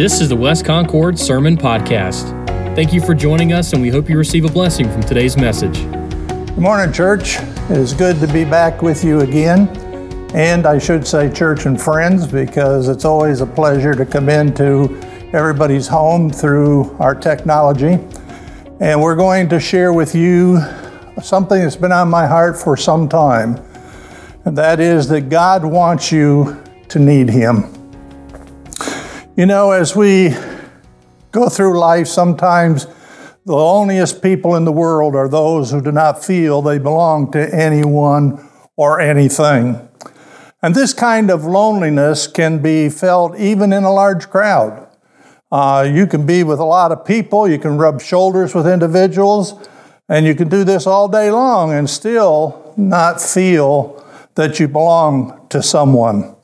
This is the West Concord Sermon Podcast. Thank you for joining us, and we hope you receive a blessing from today's message. Good morning, church. It is good to be back with you again. And I should say, church and friends, because it's always a pleasure to come into everybody's home through our technology. And we're going to share with you something that's been on my heart for some time, and that is that God wants you to need Him. You know, as we go through life, sometimes the loneliest people in the world are those who do not feel they belong to anyone or anything. And this kind of loneliness can be felt even in a large crowd. Uh, you can be with a lot of people, you can rub shoulders with individuals, and you can do this all day long and still not feel that you belong to someone.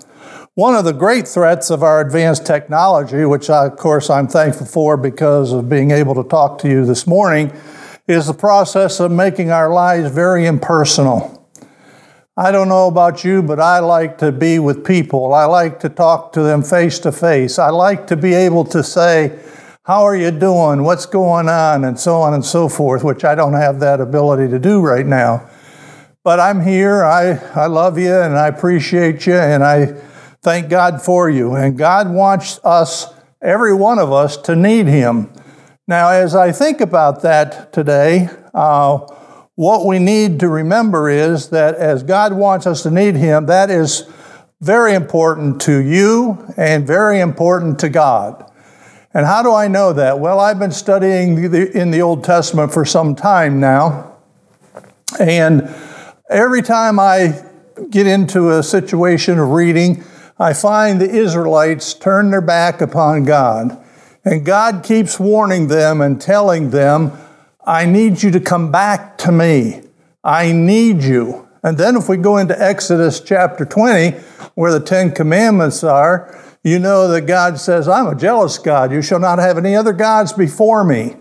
One of the great threats of our advanced technology, which I, of course I'm thankful for because of being able to talk to you this morning, is the process of making our lives very impersonal. I don't know about you, but I like to be with people. I like to talk to them face to face. I like to be able to say, How are you doing? What's going on? And so on and so forth, which I don't have that ability to do right now. But I'm here. I, I love you and I appreciate you and I Thank God for you. And God wants us, every one of us, to need Him. Now, as I think about that today, uh, what we need to remember is that as God wants us to need Him, that is very important to you and very important to God. And how do I know that? Well, I've been studying in the Old Testament for some time now. And every time I get into a situation of reading, I find the Israelites turn their back upon God. And God keeps warning them and telling them, I need you to come back to me. I need you. And then if we go into Exodus chapter 20, where the Ten Commandments are, you know that God says, I'm a jealous God. You shall not have any other gods before me.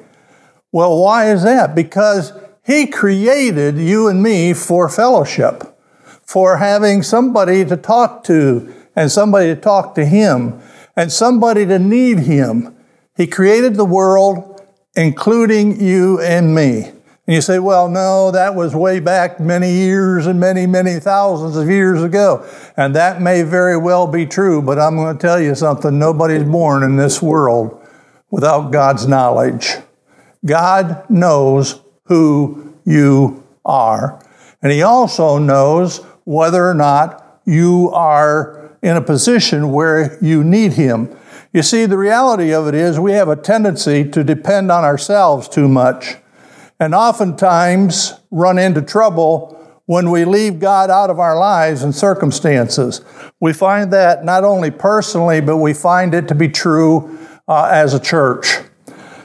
Well, why is that? Because He created you and me for fellowship, for having somebody to talk to and somebody to talk to Him and somebody to need Him. He created the world, including you and me. And you say, well, no, that was way back many years and many, many thousands of years ago. And that may very well be true, but I'm going to tell you something. Nobody's born in this world without God's knowledge. God knows who you are. And He also knows whether or not you are in a position where you need Him. You see, the reality of it is we have a tendency to depend on ourselves too much and oftentimes run into trouble when we leave God out of our lives and circumstances. We find that not only personally, but we find it to be true uh, as a church.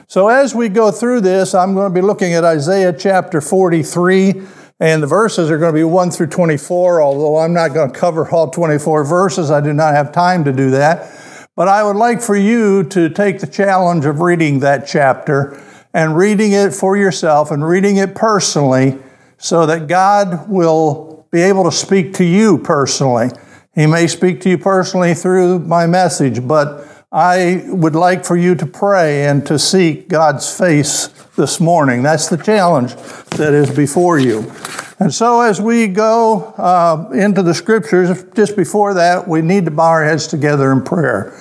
So, as we go through this, I'm going to be looking at Isaiah chapter 43 and the verses are going to be 1 through 24, although I'm not going to cover all 24 verses. I do not have time to do that. But I would like for you to take the challenge of reading that chapter and reading it for yourself and reading it personally so that God will be able to speak to you personally. He may speak to you personally through my message, but I would like for you to pray and to seek God's face this morning. That's the challenge that is before you. And so, as we go uh, into the scriptures, just before that, we need to bow our heads together in prayer.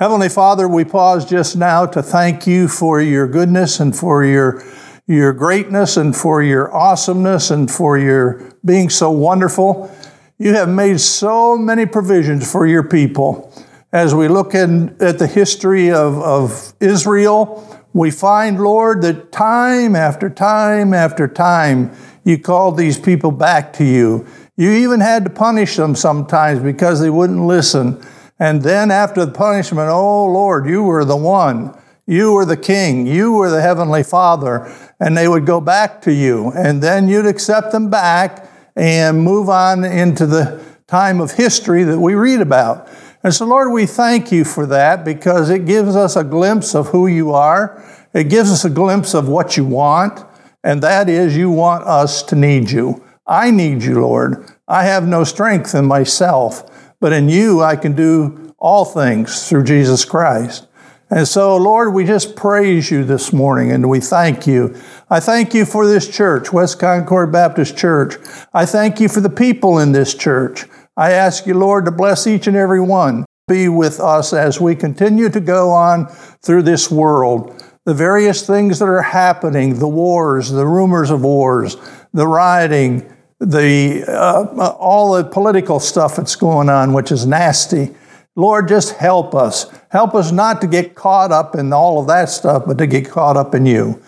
Heavenly Father, we pause just now to thank you for your goodness and for your, your greatness and for your awesomeness and for your being so wonderful. You have made so many provisions for your people as we look in, at the history of, of Israel, we find, Lord, that time after time after time, you called these people back to you. You even had to punish them sometimes because they wouldn't listen. And then after the punishment, oh Lord, you were the one. You were the king. You were the heavenly father. And they would go back to you. And then you'd accept them back and move on into the time of history that we read about. And so, Lord, we thank you for that because it gives us a glimpse of who you are. It gives us a glimpse of what you want, and that is you want us to need you. I need you, Lord. I have no strength in myself, but in you I can do all things through Jesus Christ. And so, Lord, we just praise you this morning and we thank you. I thank you for this church, West Concord Baptist Church. I thank you for the people in this church. I ask you, Lord, to bless each and every one. Be with us as we continue to go on through this world. The various things that are happening, the wars, the rumors of wars, the rioting, the uh, all the political stuff that's going on, which is nasty. Lord, just help us. Help us not to get caught up in all of that stuff, but to get caught up in you.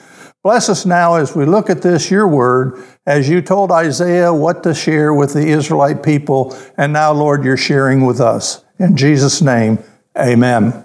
Bless us now as we look at this, your word, as you told Isaiah what to share with the Israelite people. And now, Lord, you're sharing with us. In Jesus' name, amen.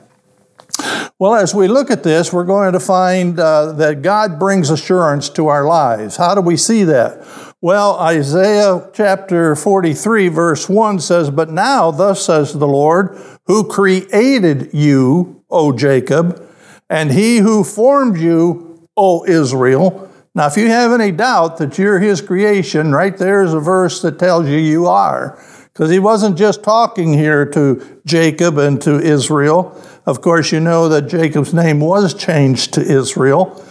Well, as we look at this, we're going to find uh, that God brings assurance to our lives. How do we see that? Well, Isaiah chapter 43, verse 1 says, But now, thus says the Lord, who created you, O Jacob, and he who formed you, O Israel. Now, if you have any doubt that you're his creation, right there's a verse that tells you you are. Because he wasn't just talking here to Jacob and to Israel. Of course, you know that Jacob's name was changed to Israel.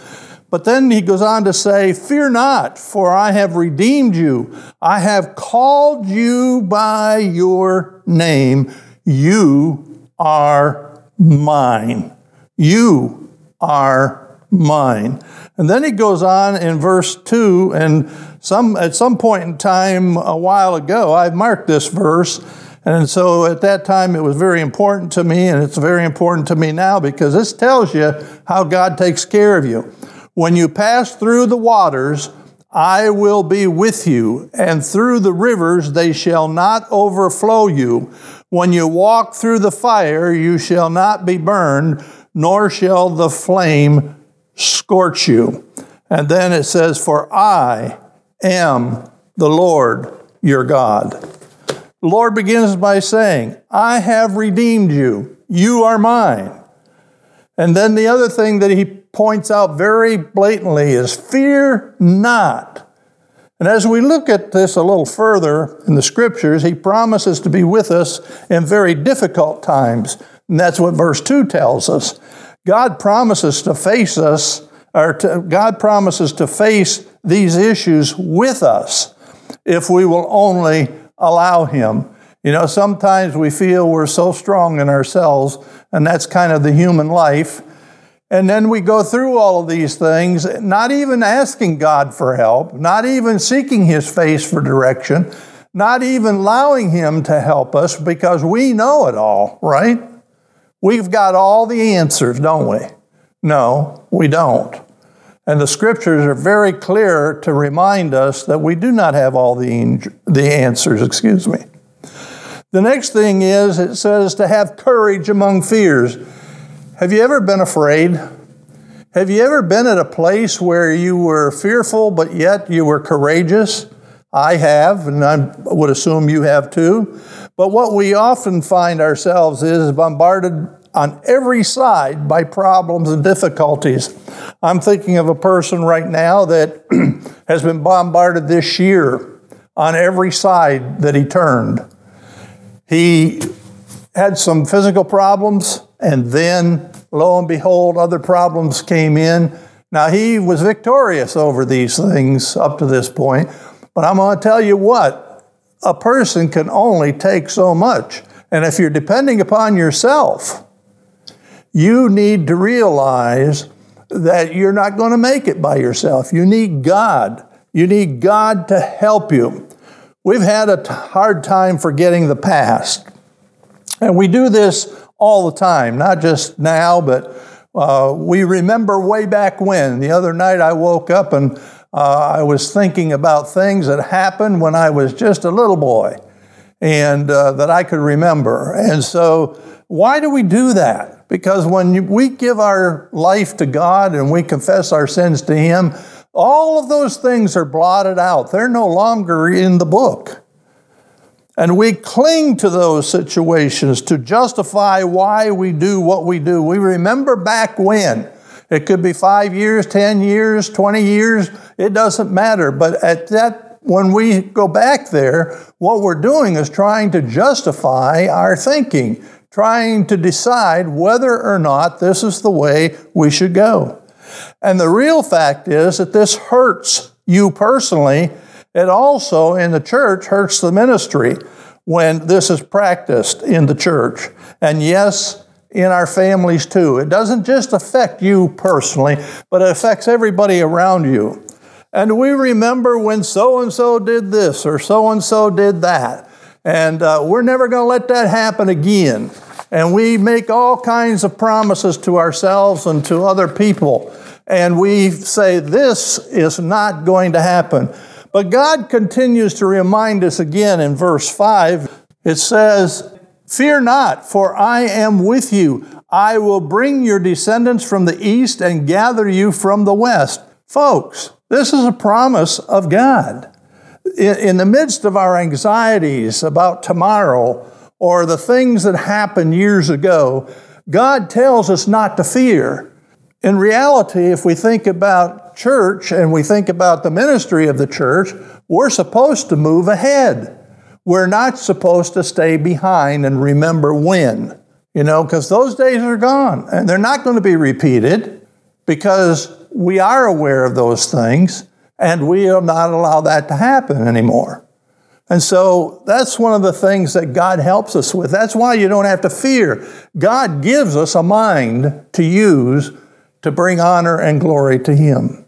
But then he goes on to say, Fear not, for I have redeemed you. I have called you by your name. You are mine. You are mine. And then he goes on in verse 2, and some, at some point in time a while ago, I've marked this verse. And so at that time, it was very important to me, and it's very important to me now because this tells you how God takes care of you. When you pass through the waters, I will be with you, and through the rivers they shall not overflow you. When you walk through the fire, you shall not be burned, nor shall the flame scorch you. And then it says, For I am the Lord your God. The Lord begins by saying, I have redeemed you. You are mine. And then the other thing that he points out very blatantly is fear not. And as we look at this a little further in the scriptures, he promises to be with us in very difficult times. And that's what verse 2 tells us. God promises to face us, or to, God promises to face these issues with us if we will only allow Him. You know, sometimes we feel we're so strong in ourselves, and that's kind of the human life. And then we go through all of these things, not even asking God for help, not even seeking His face for direction, not even allowing Him to help us because we know it all, right? We've got all the answers, don't we? No, we don't. And the scriptures are very clear to remind us that we do not have all the, the answers, excuse me. The next thing is it says to have courage among fears. Have you ever been afraid? Have you ever been at a place where you were fearful, but yet you were courageous? I have, and I would assume you have too. But what we often find ourselves is bombarded on every side by problems and difficulties. I'm thinking of a person right now that has been bombarded this year on every side that he turned. He had some physical problems, and then lo and behold, other problems came in. Now, he was victorious over these things up to this point, but I'm going to tell you what a person can only take so much. And if you're depending upon yourself, you need to realize that you're not going to make it by yourself. You need God. You need God to help you. We've had a hard time forgetting the past. And we do this all the time, not just now, but uh, we remember way back when. The other night I woke up and uh, I was thinking about things that happened when I was just a little boy and uh, that I could remember. And so, why do we do that? Because when we give our life to God and we confess our sins to Him, all of those things are blotted out. They're no longer in the book. And we cling to those situations to justify why we do what we do. We remember back when. It could be five years, 10 years, 20 years, it doesn't matter. But at that, when we go back there, what we're doing is trying to justify our thinking, trying to decide whether or not this is the way we should go. And the real fact is that this hurts you personally. It also, in the church, hurts the ministry when this is practiced in the church. And yes, in our families too. It doesn't just affect you personally, but it affects everybody around you. And we remember when so and so did this or so and so did that. And uh, we're never going to let that happen again. And we make all kinds of promises to ourselves and to other people. And we say, this is not going to happen. But God continues to remind us again in verse 5. It says, Fear not, for I am with you. I will bring your descendants from the east and gather you from the west. Folks, this is a promise of God. In, the midst of our anxieties about tomorrow or the things that happened years ago, God tells us not to fear. In reality, if we think about church and we think about the ministry of the church, we're supposed to move ahead. We're not supposed to stay behind and remember when, you know, because those days are gone and they're not going to be repeated because we are aware of those things and we will not allow that to happen anymore. And so that's one of the things that God helps us with. That's why you don't have to fear. God gives us a mind to use to bring honor and glory to Him.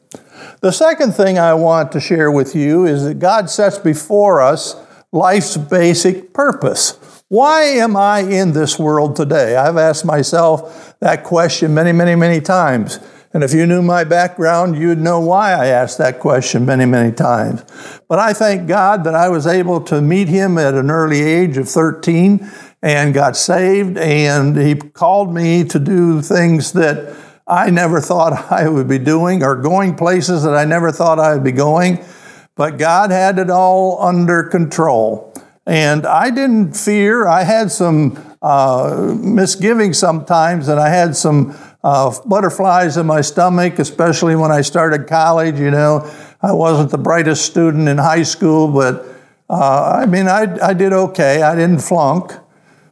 The second thing I want to share with you is that God sets before us life's basic purpose. Why am I in this world today? I've asked myself that question many, many, many times. And if you knew my background, you'd know why I asked that question many, many times. But I thank God that I was able to meet him at an early age of 13 and got saved, and he called me to do things that I never thought I would be doing or going places that I never thought I would be going. But God had it all under control. And I didn't fear. I had some uh, misgivings sometimes, and I had some uh, butterflies in my stomach, especially when I started college. You know, I wasn't the brightest student in high school, but uh, I mean, I, I did okay. I didn't flunk,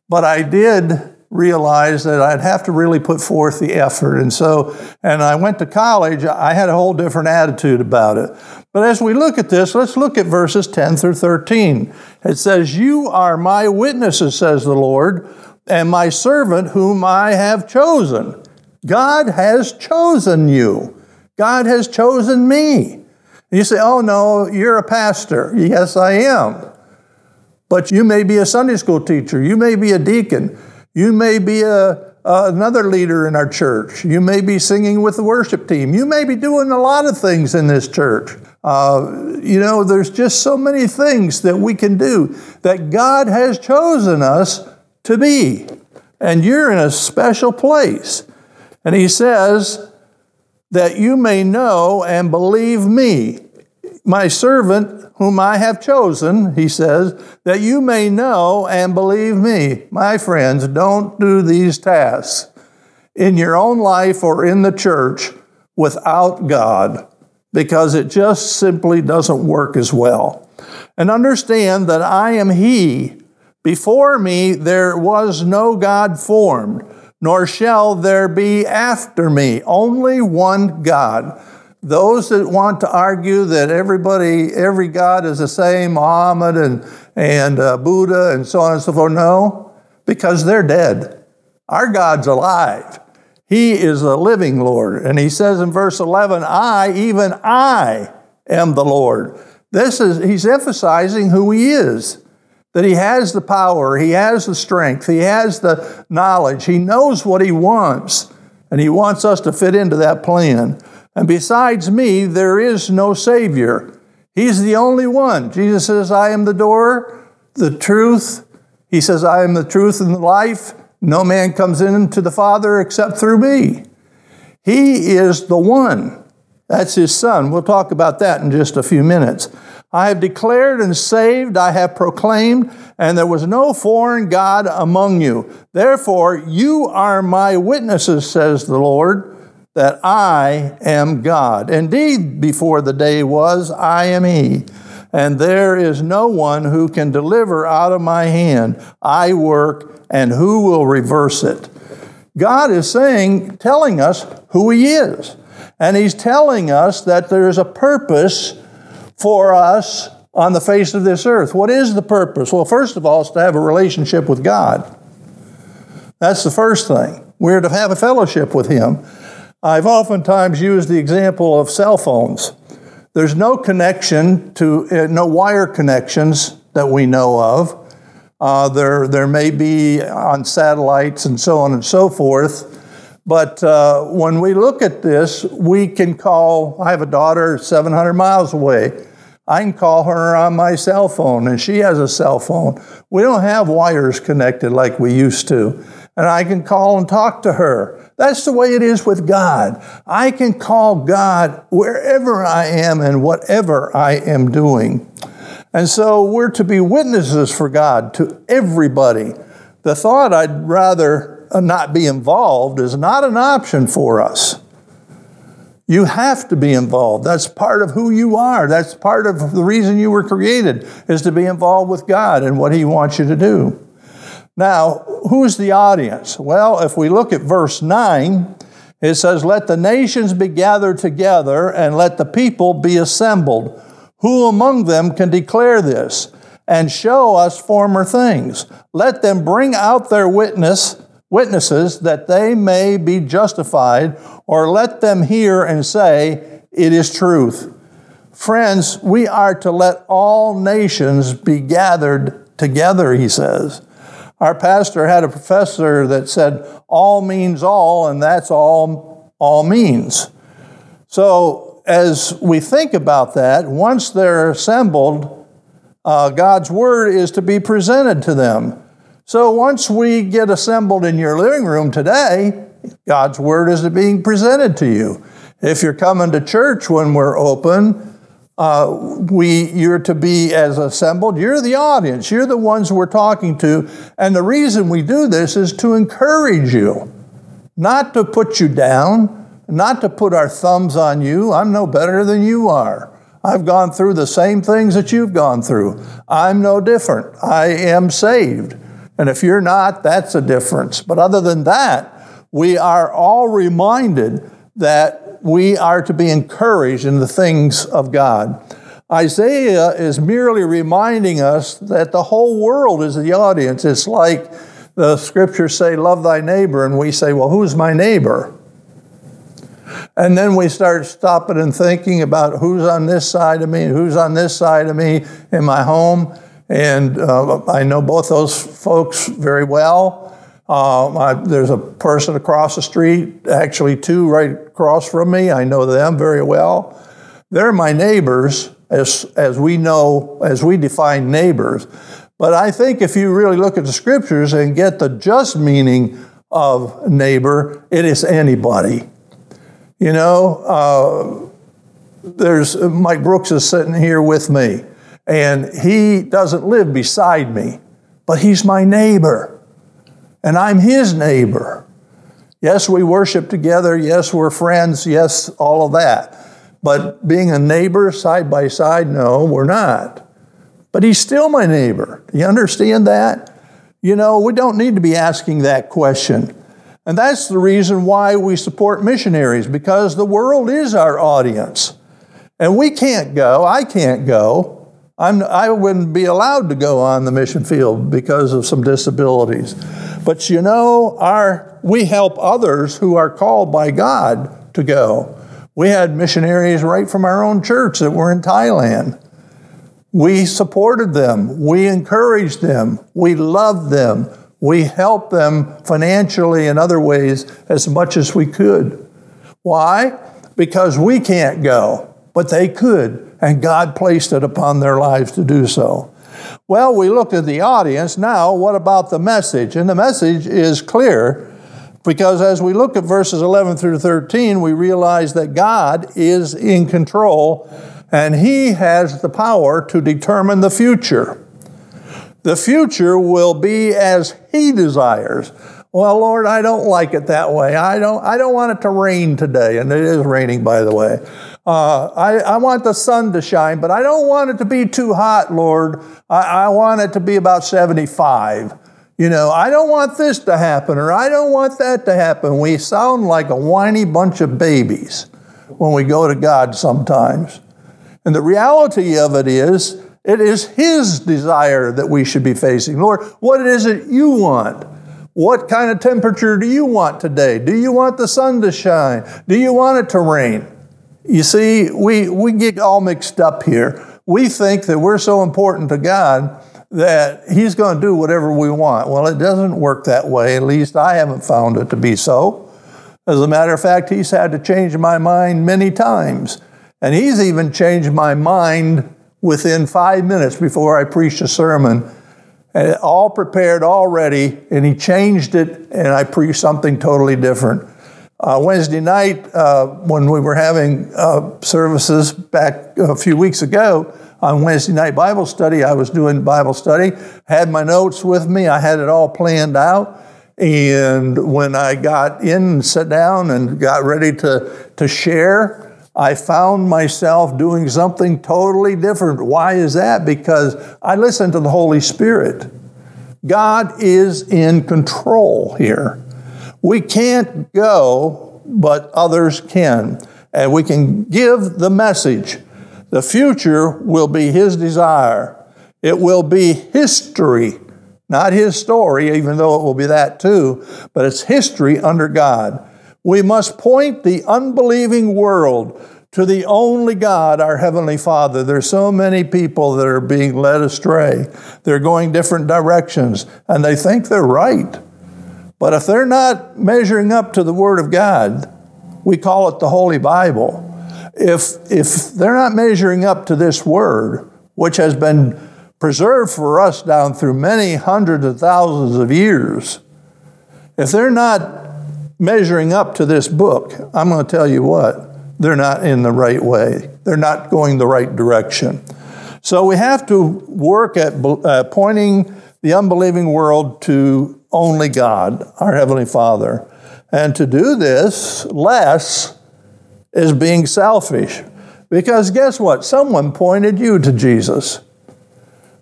but I did realize that I'd have to really put forth the effort. And so, and I went to college, I had a whole different attitude about it. But as we look at this, let's look at verses 10 through 13. It says, You are my witnesses, says the Lord, and my servant whom I have chosen. God has chosen you. God has chosen me. You say, Oh, no, you're a pastor. Yes, I am. But you may be a Sunday school teacher. You may be a deacon. You may be a another leader in our church. You may be singing with the worship team. You may be doing a lot of things in this church. Uh, you know, there's just so many things that we can do that God has chosen us to be. And you're in a special place. And He says, that you may know and believe me, my servant whom I have chosen, he says, that you may know and believe me. My friends, don't do these tasks in your own life or in the church without God because it just simply doesn't work as well. And understand that I am He. Before me there was no God formed, nor shall there be after me, only one God. Those that want to argue that everybody, every God is the same, Muhammad and, and uh, Buddha and so on and so forth, no, because they're dead. Our God's alive. He is the living Lord. And he says in verse 11, I, even I, am the Lord. This is, he's emphasizing who he is. That he has the power, he has the strength, he has the knowledge, he knows what he wants, and he wants us to fit into that plan. And besides me, there is no Savior. He's the only one. Jesus says, I am the door, the truth. He says, I am the truth and the life. No man comes into the Father except through me. He is the one. That's his son. We'll talk about that in just a few minutes. I have declared and saved, I have proclaimed, and there was no foreign God among you. Therefore, you are my witnesses, says the Lord, that I am God. Indeed, before the day was, I am He. and there is no one who can deliver out of my hand. I work, and who will reverse it? God is saying, telling us who He is. And He's telling us that there's a purpose for us on the face of this earth. What is the purpose? Well, first of all, it's to have a relationship with God. That's the first thing. We're to have a fellowship with Him. I've oftentimes used the example of cell phones. There's no connection to, uh, no wire connections that we know of. Uh, there, there may be on satellites and so on and so forth. But uh, when we look at this, we can call, I have a daughter 700 miles away. I can call her on my cell phone, and she has a cell phone. We don't have wires connected like we used to. And I can call and talk to her. That's the way it is with God. I can call God wherever I am and whatever I am doing. And so we're to be witnesses for God to everybody. The thought I'd rather not be involved is not an option for us. You have to be involved. That's part of who you are. That's part of the reason you were created is to be involved with God and what he wants you to do. Now, who's the audience? Well, if we look at verse 9, it says, Let the nations be gathered together and let the people be assembled. Who among them can declare this and show us former things? Let them bring out their witness, witnesses that they may be justified, or let them hear and say, It is truth. Friends, we are to let all nations be gathered together, he says. Our pastor had a professor that said, All means all, and that's all all means. So as we think about that, once they're assembled, uh, God's Word is to be presented to them. So once we get assembled in your living room today, God's Word is being presented to you. If you're coming to church when we're open, uh, we, you're to be as assembled. You're the audience. You're the ones we're talking to. And the reason we do this is to encourage you, not to put you down, not to put our thumbs on you. I'm no better than you are. I've gone through the same things that you've gone through. I'm no different. I am saved. And if you're not, that's a difference. But other than that, we are all reminded that we are to be encouraged in the things of God. Isaiah is merely reminding us that the whole world is the audience. It's like the scriptures say, Love thy neighbor, and we say, Well, who's my neighbor? And then we start stopping and thinking about who's on this side of me, who's on this side of me in my home. And uh, I know both those folks very well. Uh, I, there's a person across the street, actually two right across from me. I know them very well. They're my neighbors, as, as we know, as we define neighbors. But I think if you really look at the scriptures and get the just meaning of neighbor, it is anybody. You know, uh, there's Mike Brooks is sitting here with me, and he doesn't live beside me, but he's my neighbor, and I'm his neighbor. Yes, we worship together. Yes, we're friends. Yes, all of that. But being a neighbor side by side, no, we're not. But he's still my neighbor. Do you understand that? You know, we don't need to be asking that question. And that's the reason why we support missionaries, because the world is our audience. And we can't go, I can't go. I'm, I wouldn't be allowed to go on the mission field because of some disabilities. But you know, our, we help others who are called by God to go. We had missionaries right from our own church that were in Thailand. We supported them, we encouraged them, we loved them. We helped them financially and other ways as much as we could. Why? Because we can't go, but they could, and God placed it upon their lives to do so. Well, we looked at the audience. Now, what about the message? And the message is clear because as we look at verses 11 through 13, we realize that God is in control and He has the power to determine the future. The future will be as He desires. Well, Lord, I don't like it that way. I don't, I don't want it to rain today, and it is raining, by the way. Uh, I, I want the sun to shine, but I don't want it to be too hot, Lord. I, I want it to be about 75. You know, I don't want this to happen or I don't want that to happen. We sound like a whiny bunch of babies when we go to God sometimes. And the reality of it is, it is His desire that we should be facing. Lord, what is it you want? What kind of temperature do you want today? Do you want the sun to shine? Do you want it to rain? You see, we, we get all mixed up here. We think that we're so important to God that He's going to do whatever we want. Well, it doesn't work that way. At least I haven't found it to be so. As a matter of fact, He's had to change my mind many times. And He's even changed my mind within five minutes before I preached a sermon. And all prepared already, and he changed it, and I preached something totally different. Uh, Wednesday night, uh, when we were having uh, services back a few weeks ago, on Wednesday night Bible study, I was doing Bible study, had my notes with me, I had it all planned out. And when I got in and sat down and got ready to, to share, I found myself doing something totally different. Why is that? Because I listened to the Holy Spirit. God is in control here. We can't go, but others can. And we can give the message. The future will be His desire. It will be history, not His story, even though it will be that too, but it's history under God. We must point the unbelieving world to the only God, our Heavenly Father. There's so many people that are being led astray. They're going different directions, and they think they're right. But if they're not measuring up to the Word of God, we call it the Holy Bible. If, if they're not measuring up to this Word, which has been preserved for us down through many hundreds of thousands of years, if they're not measuring up to this book, I'm going to tell you what, they're not in the right way. They're not going the right direction. So we have to work at uh, pointing the unbelieving world to only God, our Heavenly Father. And to do this, less is being selfish. Because guess what? Someone pointed you to Jesus.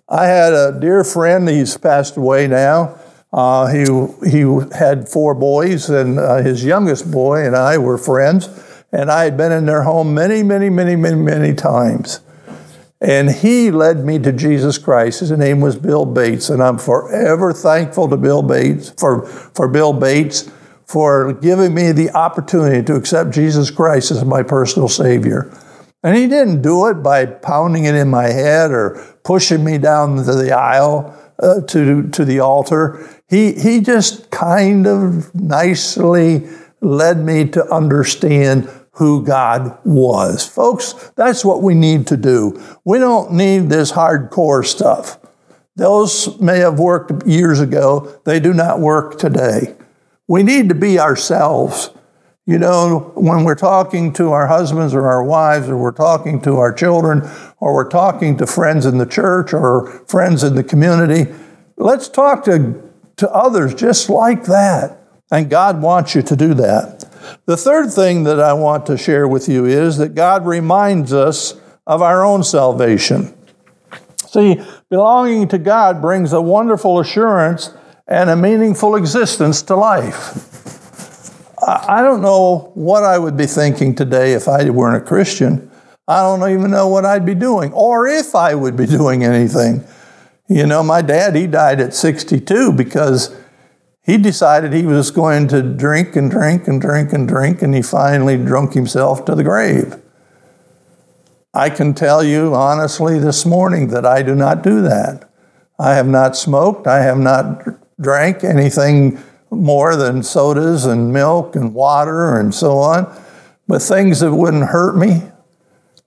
I had a dear friend, he's passed away now. Uh, he, he had four boys, and uh, his youngest boy and I were friends. And I had been in their home many, many, many, many, many times. And he led me to Jesus Christ. His name was Bill Bates, and I'm forever thankful to Bill Bates for, for Bill Bates for giving me the opportunity to accept Jesus Christ as my personal Savior. And he didn't do it by pounding it in my head or pushing me down the aisle uh, to, to the altar. He, he just kind of nicely led me to understand who God was. Folks, that's what we need to do. We don't need this hardcore stuff. Those may have worked years ago, they do not work today. We need to be ourselves. You know, when we're talking to our husbands or our wives, or we're talking to our children, or we're talking to friends in the church or friends in the community, let's talk to, to others just like that. And God wants you to do that. The third thing that I want to share with you is that God reminds us of our own salvation. See, belonging to God brings a wonderful assurance and a meaningful existence to life. I don't know what I would be thinking today if I weren't a Christian. I don't even know what I'd be doing or if I would be doing anything. You know, my dad, he died at 62 because he decided he was going to drink and drink and drink and drink, and he finally drunk himself to the grave. I can tell you honestly this morning that I do not do that. I have not smoked, I have not drank anything more than sodas and milk and water and so on, but things that wouldn't hurt me.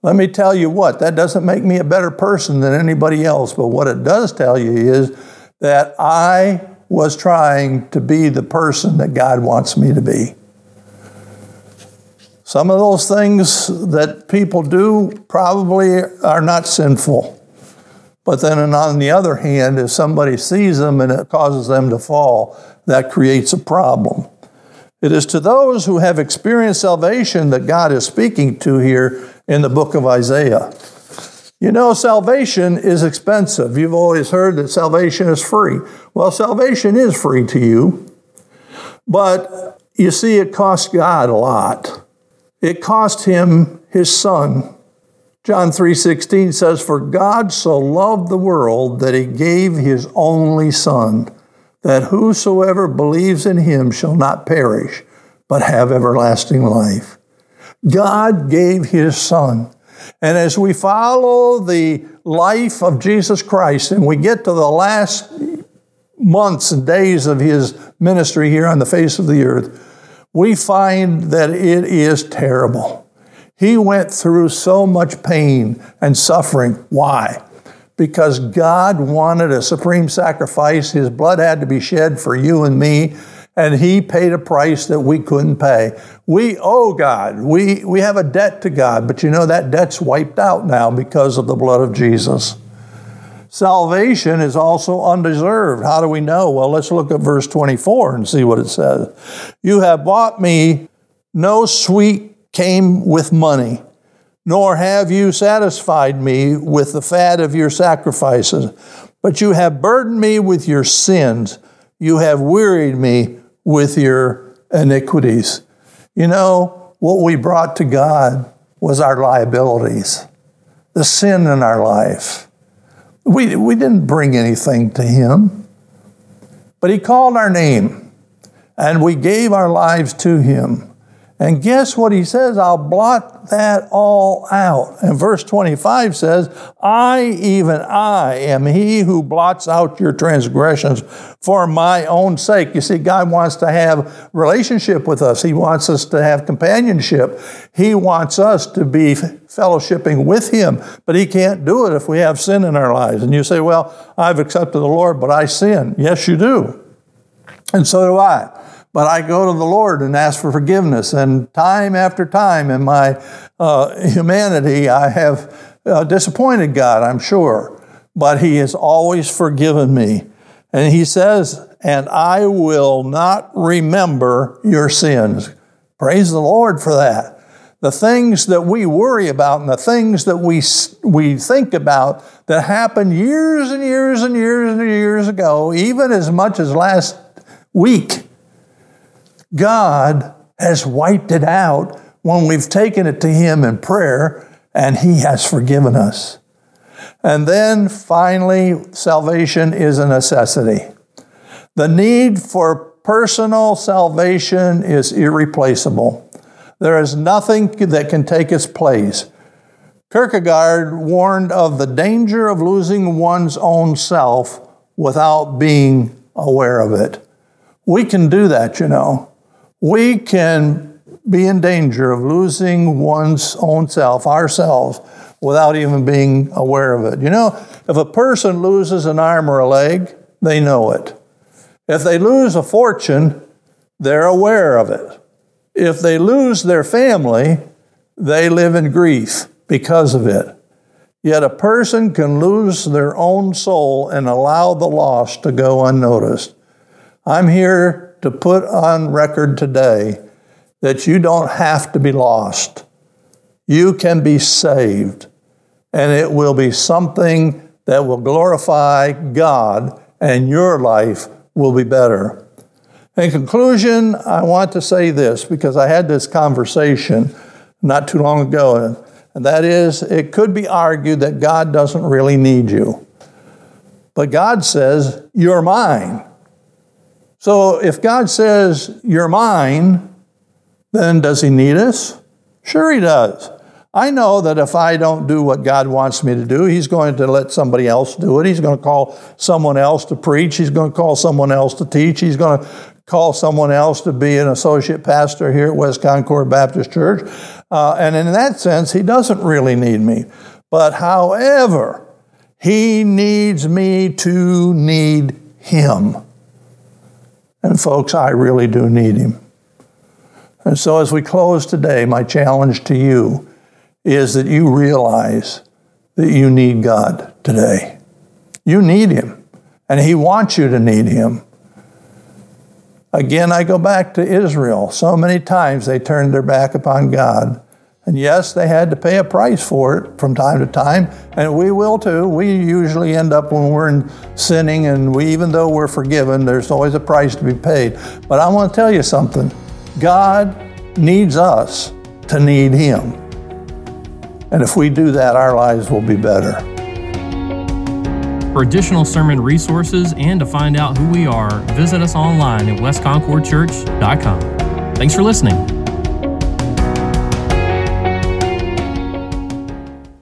Let me tell you what, that doesn't make me a better person than anybody else, but what it does tell you is that I was trying to be the person that God wants me to be. Some of those things that people do probably are not sinful. But then, on the other hand, if somebody sees them and it causes them to fall, that creates a problem. It is to those who have experienced salvation that God is speaking to here in the book of Isaiah. You know, salvation is expensive. You've always heard that salvation is free. Well, salvation is free to you, but you see, it cost God a lot. It cost him his son. John 3:16 says for God so loved the world that he gave his only son that whosoever believes in him shall not perish but have everlasting life. God gave his son. And as we follow the life of Jesus Christ and we get to the last months and days of his ministry here on the face of the earth, we find that it is terrible. He went through so much pain and suffering. Why? Because God wanted a supreme sacrifice. His blood had to be shed for you and me, and He paid a price that we couldn't pay. We owe God. We, we have a debt to God, but you know that debt's wiped out now because of the blood of Jesus. Salvation is also undeserved. How do we know? Well, let's look at verse 24 and see what it says. You have bought me, no sweet came with money, nor have you satisfied me with the fat of your sacrifices, but you have burdened me with your sins. You have wearied me with your iniquities. You know, what we brought to God was our liabilities, the sin in our life. We, we didn't bring anything to him, but he called our name and we gave our lives to him. And guess what he says? I'll blot that all out. And verse 25 says, I, even I, am he who blots out your transgressions for my own sake. You see, God wants to have relationship with us. He wants us to have companionship. He wants us to be fellowshipping with him, but he can't do it if we have sin in our lives. And you say, well, I've accepted the Lord, but I sin. Yes, you do. And so do I. But I go to the Lord and ask for forgiveness. And time after time in my uh, humanity, I have uh, disappointed God, I'm sure. But He has always forgiven me. And He says, and I will not remember your sins. Praise the Lord for that. The things that we worry about and the things that we, we think about that happened years and years and years and years ago, even as much as last week, God has wiped it out when we've taken it to Him in prayer and He has forgiven us. And then finally, salvation is a necessity. The need for personal salvation is irreplaceable. There is nothing that can take its place. Kierkegaard warned of the danger of losing one's own self without being aware of it. We can do that, you know we can be in danger of losing one's own self, ourselves, without even being aware of it. You know, if a person loses an arm or a leg, they know it. If they lose a fortune, they're aware of it. If they lose their family, they live in grief because of it. Yet a person can lose their own soul and allow the loss to go unnoticed. I'm here to put on record today that you don't have to be lost. You can be saved, and it will be something that will glorify God, and your life will be better. In conclusion, I want to say this because I had this conversation not too long ago, and that is it could be argued that God doesn't really need you. But God says, You're mine. So if God says, You're mine, then does He need us? Sure, He does. I know that if I don't do what God wants me to do, He's going to let somebody else do it. He's going to call someone else to preach. He's going to call someone else to teach. He's going to call someone else to be an associate pastor here at West Concord Baptist Church. Uh, and in that sense, He doesn't really need me. But however, He needs me to need Him. And folks, I really do need him. And so as we close today, my challenge to you is that you realize that you need God today. You need him, and he wants you to need him. Again, I go back to Israel. So many times they turned their back upon God. And yes, they had to pay a price for it from time to time, and we will too. We usually end up when we're in sinning, and we, even though we're forgiven, there's always a price to be paid. But I want to tell you something God needs us to need Him. And if we do that, our lives will be better. For additional sermon resources and to find out who we are, visit us online at westconcordchurch.com. Thanks for listening.